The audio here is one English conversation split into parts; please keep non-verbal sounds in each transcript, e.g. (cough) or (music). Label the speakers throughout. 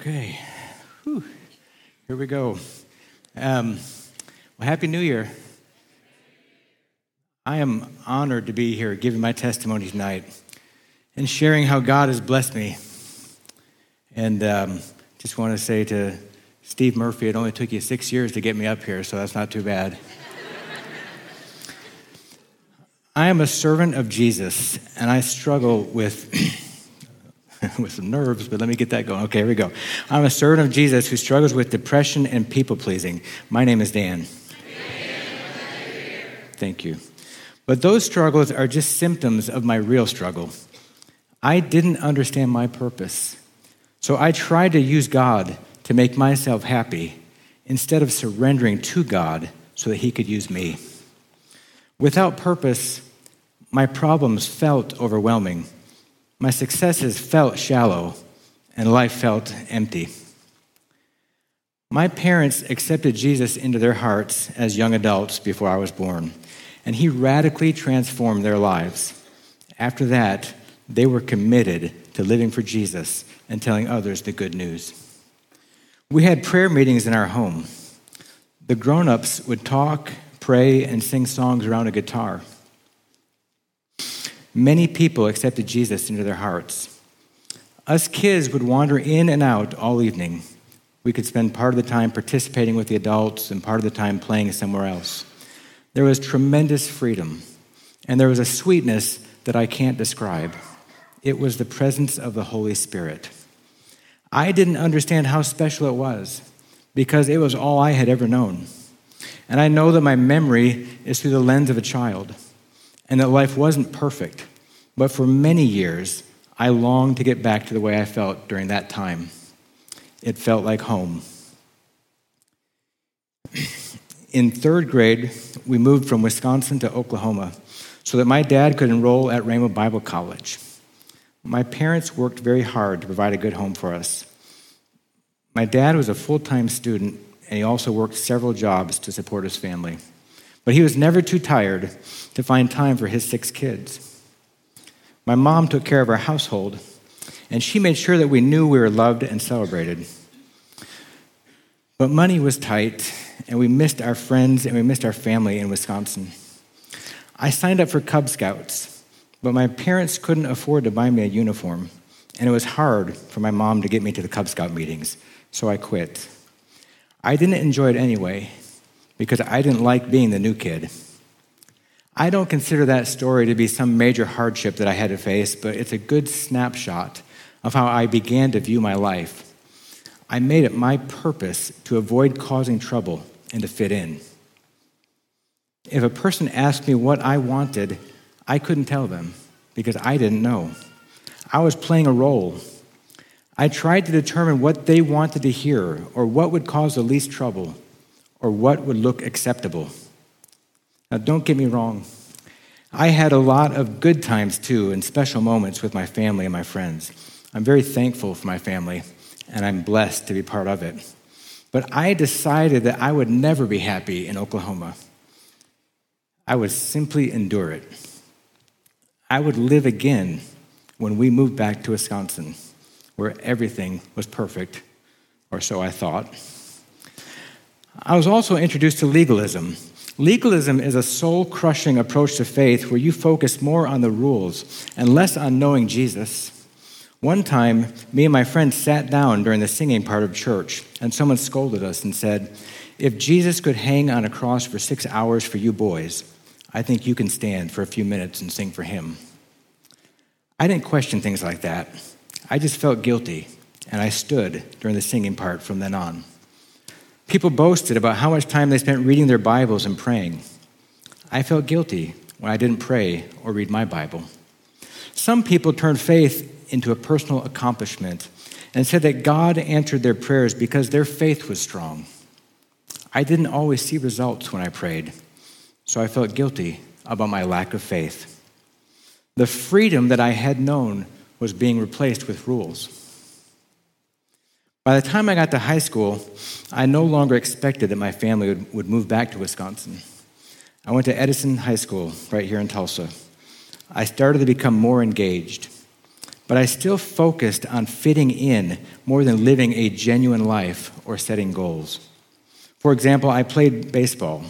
Speaker 1: Okay. Whew. Here we go. Um, well, Happy New Year. I am honored to be here giving my testimony tonight and sharing how God has blessed me. And um, just want to say to Steve Murphy, it only took you six years to get me up here, so that's not too bad. (laughs) I am a servant of Jesus, and I struggle with. (clears throat) (laughs) with some nerves, but let me get that going. Okay, here we go. I'm a servant of Jesus who struggles with depression and people pleasing. My name is Dan. Thank you. But those struggles are just symptoms of my real struggle. I didn't understand my purpose. So I tried to use God to make myself happy instead of surrendering to God so that He could use me. Without purpose, my problems felt overwhelming. My successes felt shallow, and life felt empty. My parents accepted Jesus into their hearts as young adults before I was born, and He radically transformed their lives. After that, they were committed to living for Jesus and telling others the good news. We had prayer meetings in our home. The grown ups would talk, pray, and sing songs around a guitar. Many people accepted Jesus into their hearts. Us kids would wander in and out all evening. We could spend part of the time participating with the adults and part of the time playing somewhere else. There was tremendous freedom, and there was a sweetness that I can't describe. It was the presence of the Holy Spirit. I didn't understand how special it was because it was all I had ever known. And I know that my memory is through the lens of a child and that life wasn't perfect. But for many years, I longed to get back to the way I felt during that time. It felt like home. (clears throat) In third grade, we moved from Wisconsin to Oklahoma so that my dad could enroll at Rhema Bible College. My parents worked very hard to provide a good home for us. My dad was a full time student, and he also worked several jobs to support his family. But he was never too tired to find time for his six kids. My mom took care of our household, and she made sure that we knew we were loved and celebrated. But money was tight, and we missed our friends and we missed our family in Wisconsin. I signed up for Cub Scouts, but my parents couldn't afford to buy me a uniform, and it was hard for my mom to get me to the Cub Scout meetings, so I quit. I didn't enjoy it anyway, because I didn't like being the new kid. I don't consider that story to be some major hardship that I had to face, but it's a good snapshot of how I began to view my life. I made it my purpose to avoid causing trouble and to fit in. If a person asked me what I wanted, I couldn't tell them because I didn't know. I was playing a role. I tried to determine what they wanted to hear or what would cause the least trouble or what would look acceptable. Now, don't get me wrong. I had a lot of good times too and special moments with my family and my friends. I'm very thankful for my family, and I'm blessed to be part of it. But I decided that I would never be happy in Oklahoma. I would simply endure it. I would live again when we moved back to Wisconsin, where everything was perfect, or so I thought. I was also introduced to legalism. Legalism is a soul crushing approach to faith where you focus more on the rules and less on knowing Jesus. One time, me and my friend sat down during the singing part of church, and someone scolded us and said, If Jesus could hang on a cross for six hours for you boys, I think you can stand for a few minutes and sing for him. I didn't question things like that. I just felt guilty, and I stood during the singing part from then on. People boasted about how much time they spent reading their Bibles and praying. I felt guilty when I didn't pray or read my Bible. Some people turned faith into a personal accomplishment and said that God answered their prayers because their faith was strong. I didn't always see results when I prayed, so I felt guilty about my lack of faith. The freedom that I had known was being replaced with rules. By the time I got to high school, I no longer expected that my family would, would move back to Wisconsin. I went to Edison High School right here in Tulsa. I started to become more engaged. but I still focused on fitting in more than living a genuine life or setting goals. For example, I played baseball,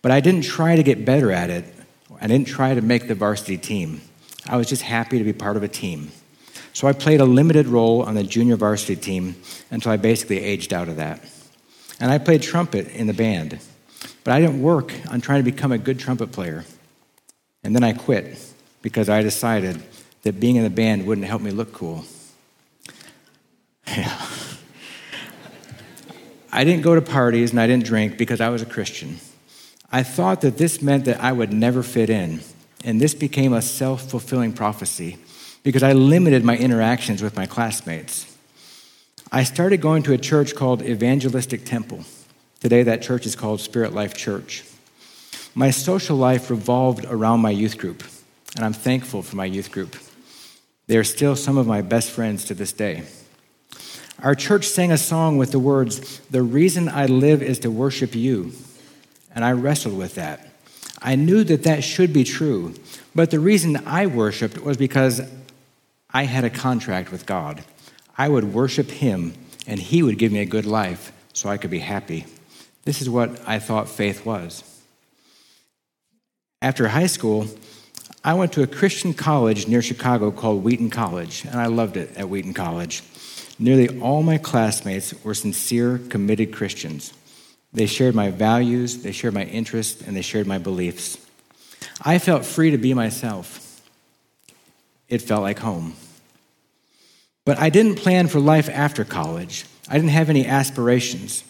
Speaker 1: but I didn't try to get better at it. I didn't try to make the varsity team. I was just happy to be part of a team. So I played a limited role on the junior varsity team until I basically aged out of that. And I played trumpet in the band, but I didn't work on trying to become a good trumpet player. And then I quit because I decided that being in the band wouldn't help me look cool. Yeah. I didn't go to parties and I didn't drink because I was a Christian. I thought that this meant that I would never fit in, and this became a self fulfilling prophecy because I limited my interactions with my classmates. I started going to a church called Evangelistic Temple. Today, that church is called Spirit Life Church. My social life revolved around my youth group, and I'm thankful for my youth group. They are still some of my best friends to this day. Our church sang a song with the words, The reason I live is to worship you. And I wrestled with that. I knew that that should be true, but the reason I worshiped was because I had a contract with God. I would worship Him, and He would give me a good life so I could be happy. This is what I thought faith was. After high school, I went to a Christian college near Chicago called Wheaton College, and I loved it at Wheaton College. Nearly all my classmates were sincere, committed Christians. They shared my values, they shared my interests, and they shared my beliefs. I felt free to be myself. It felt like home. But I didn't plan for life after college. I didn't have any aspirations.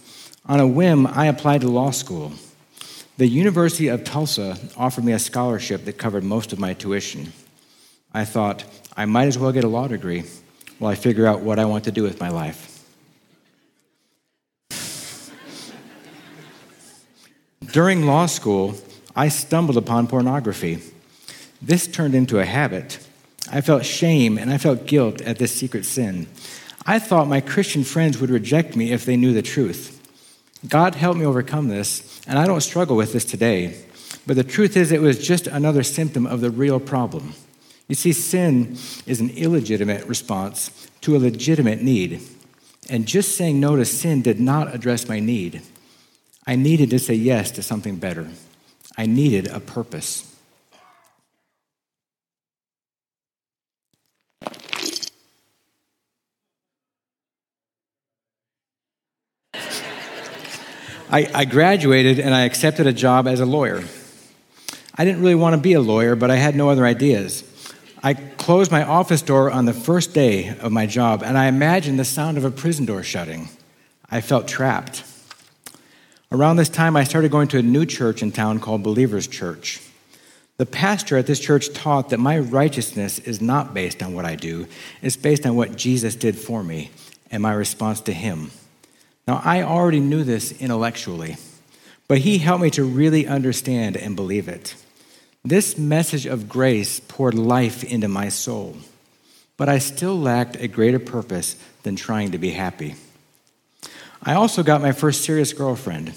Speaker 1: On a whim, I applied to law school. The University of Tulsa offered me a scholarship that covered most of my tuition. I thought, I might as well get a law degree while I figure out what I want to do with my life. During law school, I stumbled upon pornography. This turned into a habit. I felt shame and I felt guilt at this secret sin. I thought my Christian friends would reject me if they knew the truth. God helped me overcome this, and I don't struggle with this today. But the truth is, it was just another symptom of the real problem. You see, sin is an illegitimate response to a legitimate need. And just saying no to sin did not address my need. I needed to say yes to something better. I needed a purpose. I, I graduated and I accepted a job as a lawyer. I didn't really want to be a lawyer, but I had no other ideas. I closed my office door on the first day of my job, and I imagined the sound of a prison door shutting. I felt trapped. Around this time, I started going to a new church in town called Believers Church. The pastor at this church taught that my righteousness is not based on what I do, it's based on what Jesus did for me and my response to him. Now, I already knew this intellectually, but he helped me to really understand and believe it. This message of grace poured life into my soul, but I still lacked a greater purpose than trying to be happy. I also got my first serious girlfriend.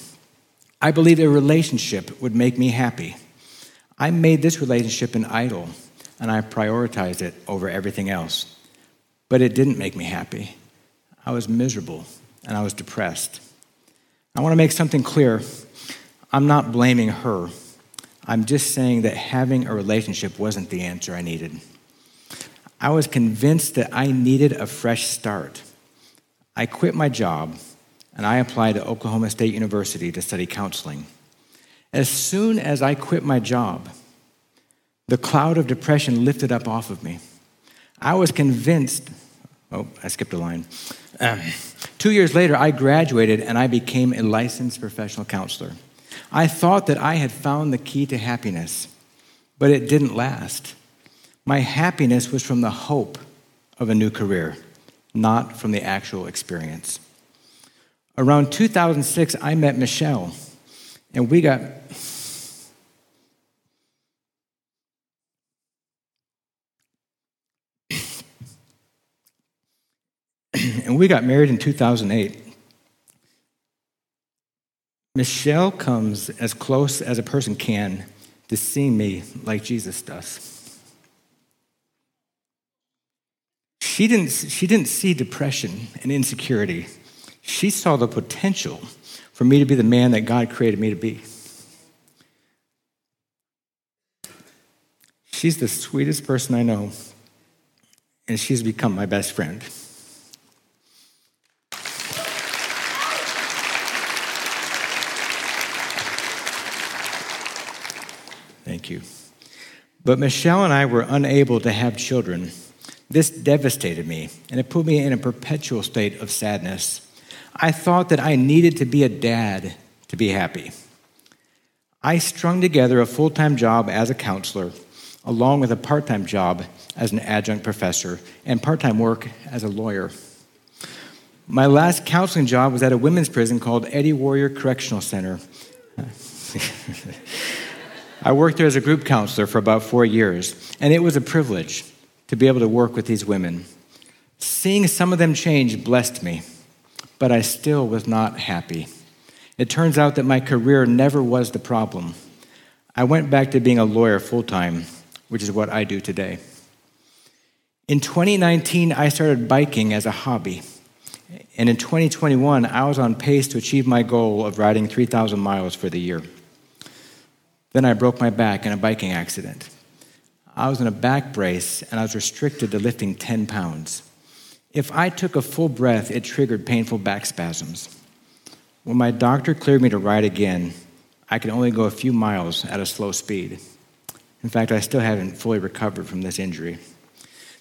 Speaker 1: I believed a relationship would make me happy. I made this relationship an idol, and I prioritized it over everything else. But it didn't make me happy. I was miserable and I was depressed. I want to make something clear. I'm not blaming her. I'm just saying that having a relationship wasn't the answer I needed. I was convinced that I needed a fresh start. I quit my job and I applied to Oklahoma State University to study counseling. As soon as I quit my job, the cloud of depression lifted up off of me. I was convinced, oh, I skipped a line. Um, two years later, I graduated and I became a licensed professional counselor. I thought that I had found the key to happiness, but it didn't last. My happiness was from the hope of a new career, not from the actual experience. Around 2006, I met Michelle, and we got we got married in 2008. Michelle comes as close as a person can to seeing me like Jesus does. She didn't, she didn't see depression and insecurity. She saw the potential for me to be the man that God created me to be. She's the sweetest person I know, and she's become my best friend. Thank you. But Michelle and I were unable to have children. This devastated me, and it put me in a perpetual state of sadness. I thought that I needed to be a dad to be happy. I strung together a full time job as a counselor, along with a part time job as an adjunct professor and part time work as a lawyer. My last counseling job was at a women's prison called Eddie Warrior Correctional Center. (laughs) I worked there as a group counselor for about four years, and it was a privilege to be able to work with these women. Seeing some of them change blessed me but I still was not happy. It turns out that my career never was the problem. I went back to being a lawyer full time, which is what I do today. In 2019, I started biking as a hobby. And in 2021, I was on pace to achieve my goal of riding 3,000 miles for the year. Then I broke my back in a biking accident. I was in a back brace and I was restricted to lifting 10 pounds. If I took a full breath, it triggered painful back spasms. When my doctor cleared me to ride again, I could only go a few miles at a slow speed. In fact, I still haven't fully recovered from this injury.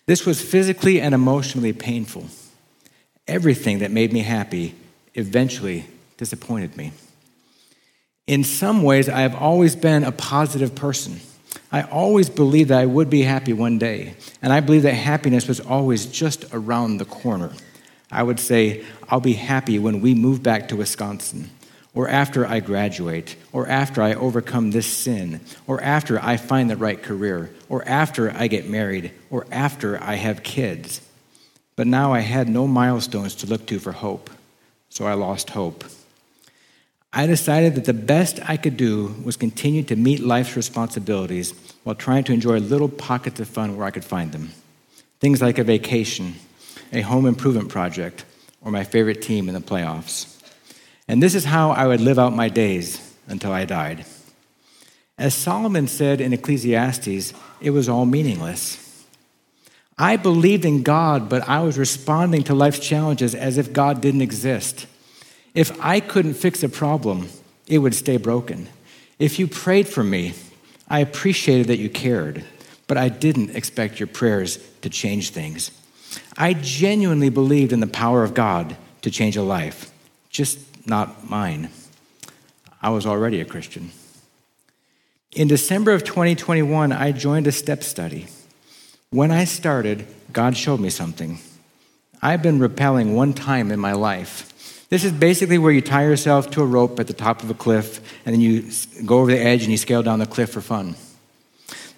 Speaker 1: This was physically and emotionally painful. Everything that made me happy eventually disappointed me. In some ways, I have always been a positive person. I always believed that I would be happy one day, and I believed that happiness was always just around the corner. I would say, I'll be happy when we move back to Wisconsin, or after I graduate, or after I overcome this sin, or after I find the right career, or after I get married, or after I have kids. But now I had no milestones to look to for hope, so I lost hope. I decided that the best I could do was continue to meet life's responsibilities while trying to enjoy little pockets of fun where I could find them. Things like a vacation, a home improvement project, or my favorite team in the playoffs. And this is how I would live out my days until I died. As Solomon said in Ecclesiastes, it was all meaningless. I believed in God, but I was responding to life's challenges as if God didn't exist. If I couldn't fix a problem, it would stay broken. If you prayed for me, I appreciated that you cared, but I didn't expect your prayers to change things. I genuinely believed in the power of God to change a life, just not mine. I was already a Christian. In December of 2021, I joined a step study. When I started, God showed me something. I've been rappelling one time in my life. This is basically where you tie yourself to a rope at the top of a cliff, and then you go over the edge and you scale down the cliff for fun.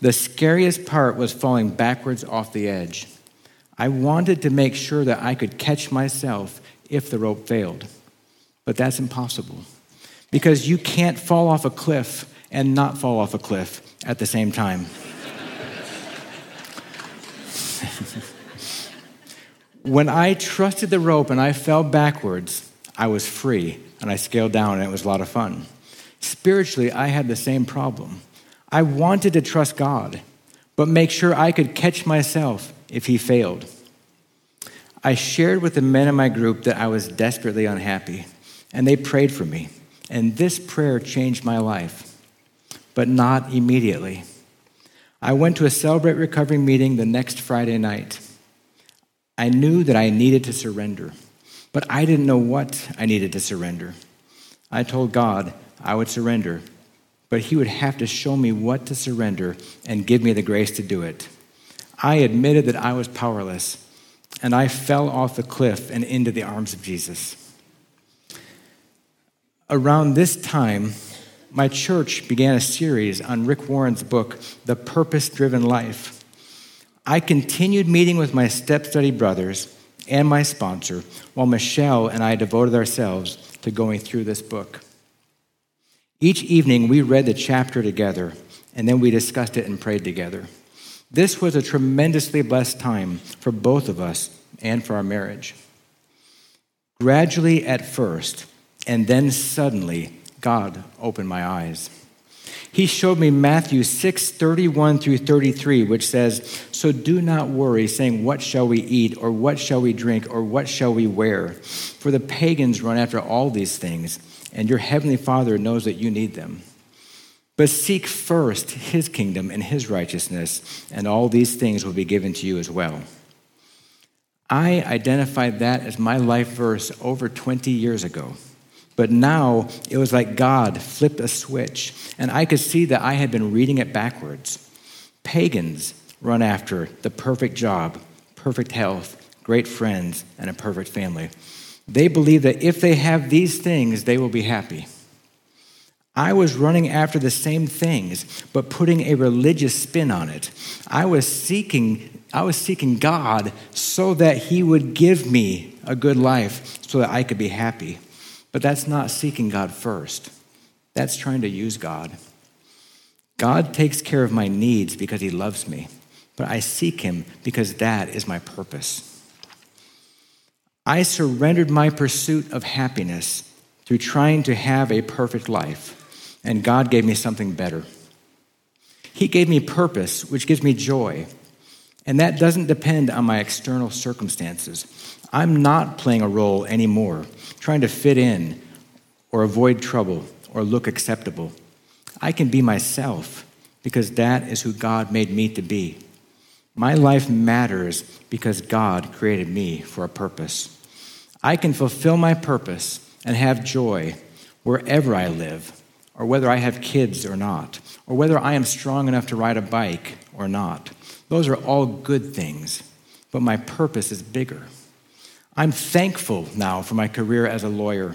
Speaker 1: The scariest part was falling backwards off the edge. I wanted to make sure that I could catch myself if the rope failed. But that's impossible because you can't fall off a cliff and not fall off a cliff at the same time. (laughs) when I trusted the rope and I fell backwards, I was free and I scaled down and it was a lot of fun. Spiritually, I had the same problem. I wanted to trust God, but make sure I could catch myself if He failed. I shared with the men in my group that I was desperately unhappy, and they prayed for me. And this prayer changed my life, but not immediately. I went to a Celebrate Recovery meeting the next Friday night. I knew that I needed to surrender. But I didn't know what I needed to surrender. I told God I would surrender, but He would have to show me what to surrender and give me the grace to do it. I admitted that I was powerless, and I fell off the cliff and into the arms of Jesus. Around this time, my church began a series on Rick Warren's book, The Purpose Driven Life. I continued meeting with my step study brothers and my sponsor, while Michelle and I devoted ourselves to going through this book. Each evening, we read the chapter together, and then we discussed it and prayed together. This was a tremendously blessed time for both of us and for our marriage. Gradually at first, and then suddenly, God opened my eyes. He showed me Matthew 6, 31 through 33, which says, So do not worry, saying, What shall we eat, or what shall we drink, or what shall we wear? For the pagans run after all these things, and your heavenly Father knows that you need them. But seek first his kingdom and his righteousness, and all these things will be given to you as well. I identified that as my life verse over 20 years ago. But now it was like God flipped a switch, and I could see that I had been reading it backwards. Pagans run after the perfect job, perfect health, great friends, and a perfect family. They believe that if they have these things, they will be happy. I was running after the same things, but putting a religious spin on it. I was seeking, I was seeking God so that He would give me a good life so that I could be happy. But that's not seeking God first, that's trying to use God. God takes care of my needs because he loves me, but I seek him because that is my purpose. I surrendered my pursuit of happiness through trying to have a perfect life, and God gave me something better. He gave me purpose, which gives me joy, and that doesn't depend on my external circumstances. I'm not playing a role anymore, trying to fit in or avoid trouble or look acceptable. I can be myself because that is who God made me to be. My life matters because God created me for a purpose. I can fulfill my purpose and have joy wherever I live, or whether I have kids or not, or whether I am strong enough to ride a bike or not. Those are all good things, but my purpose is bigger. I'm thankful now for my career as a lawyer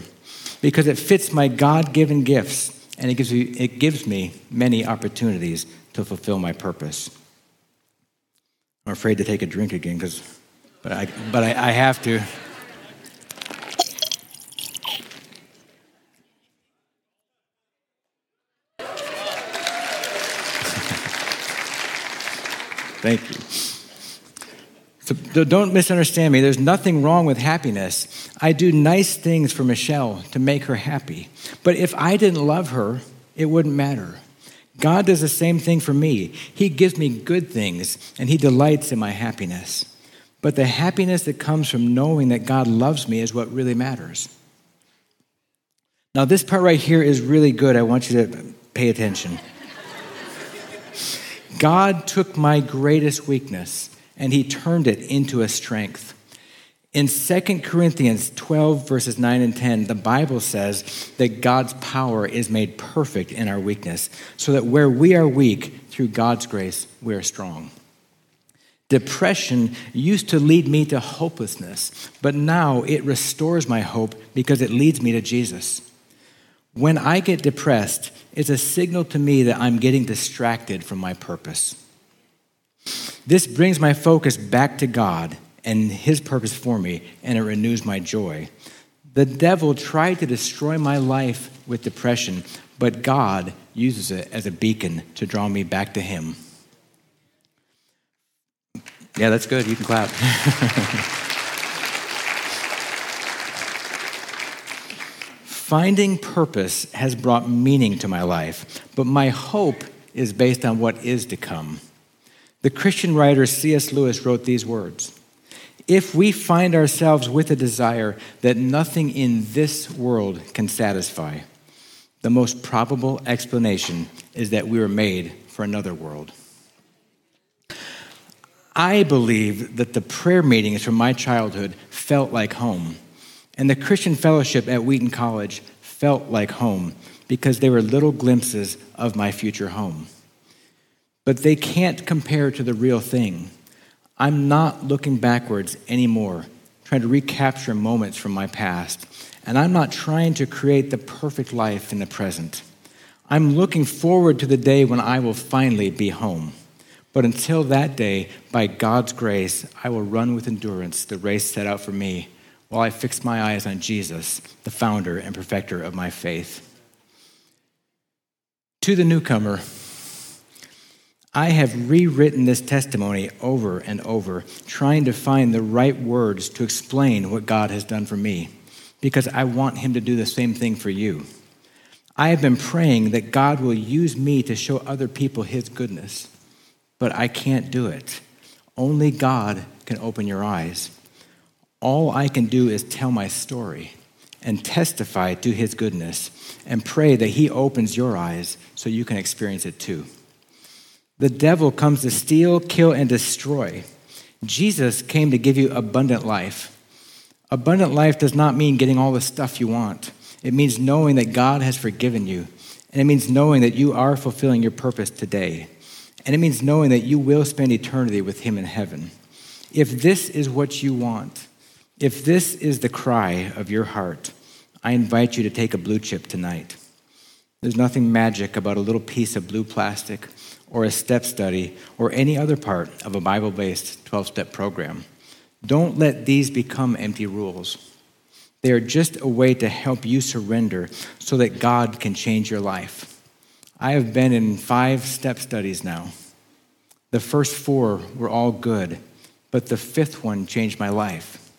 Speaker 1: because it fits my God given gifts and it gives, me, it gives me many opportunities to fulfill my purpose. I'm afraid to take a drink again, because, but, I, but I, I have to. (laughs) Thank you. So don't misunderstand me. There's nothing wrong with happiness. I do nice things for Michelle to make her happy. But if I didn't love her, it wouldn't matter. God does the same thing for me. He gives me good things and He delights in my happiness. But the happiness that comes from knowing that God loves me is what really matters. Now, this part right here is really good. I want you to pay attention. (laughs) God took my greatest weakness and he turned it into a strength. In 2 Corinthians 12, verses 9 and 10, the Bible says that God's power is made perfect in our weakness, so that where we are weak, through God's grace, we are strong. Depression used to lead me to hopelessness, but now it restores my hope because it leads me to Jesus. When I get depressed, it's a signal to me that I'm getting distracted from my purpose. This brings my focus back to God and His purpose for me, and it renews my joy. The devil tried to destroy my life with depression, but God uses it as a beacon to draw me back to Him. Yeah, that's good. You can clap. (laughs) Finding purpose has brought meaning to my life, but my hope is based on what is to come. The Christian writer C.S. Lewis wrote these words If we find ourselves with a desire that nothing in this world can satisfy, the most probable explanation is that we were made for another world. I believe that the prayer meetings from my childhood felt like home, and the Christian fellowship at Wheaton College felt like home because they were little glimpses of my future home but they can't compare to the real thing. I'm not looking backwards anymore, trying to recapture moments from my past, and I'm not trying to create the perfect life in the present. I'm looking forward to the day when I will finally be home. But until that day, by God's grace, I will run with endurance the race set out for me while I fix my eyes on Jesus, the founder and perfecter of my faith. To the newcomer, I have rewritten this testimony over and over, trying to find the right words to explain what God has done for me, because I want Him to do the same thing for you. I have been praying that God will use me to show other people His goodness, but I can't do it. Only God can open your eyes. All I can do is tell my story and testify to His goodness and pray that He opens your eyes so you can experience it too. The devil comes to steal, kill, and destroy. Jesus came to give you abundant life. Abundant life does not mean getting all the stuff you want. It means knowing that God has forgiven you. And it means knowing that you are fulfilling your purpose today. And it means knowing that you will spend eternity with Him in heaven. If this is what you want, if this is the cry of your heart, I invite you to take a blue chip tonight. There's nothing magic about a little piece of blue plastic or a step study or any other part of a Bible based 12 step program. Don't let these become empty rules. They are just a way to help you surrender so that God can change your life. I have been in five step studies now. The first four were all good, but the fifth one changed my life.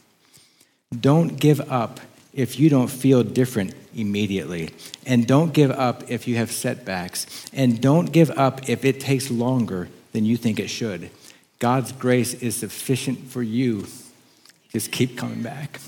Speaker 1: Don't give up if you don't feel different immediately. And don't give up if you have setbacks. And don't give up if it takes longer than you think it should. God's grace is sufficient for you. Just keep coming back.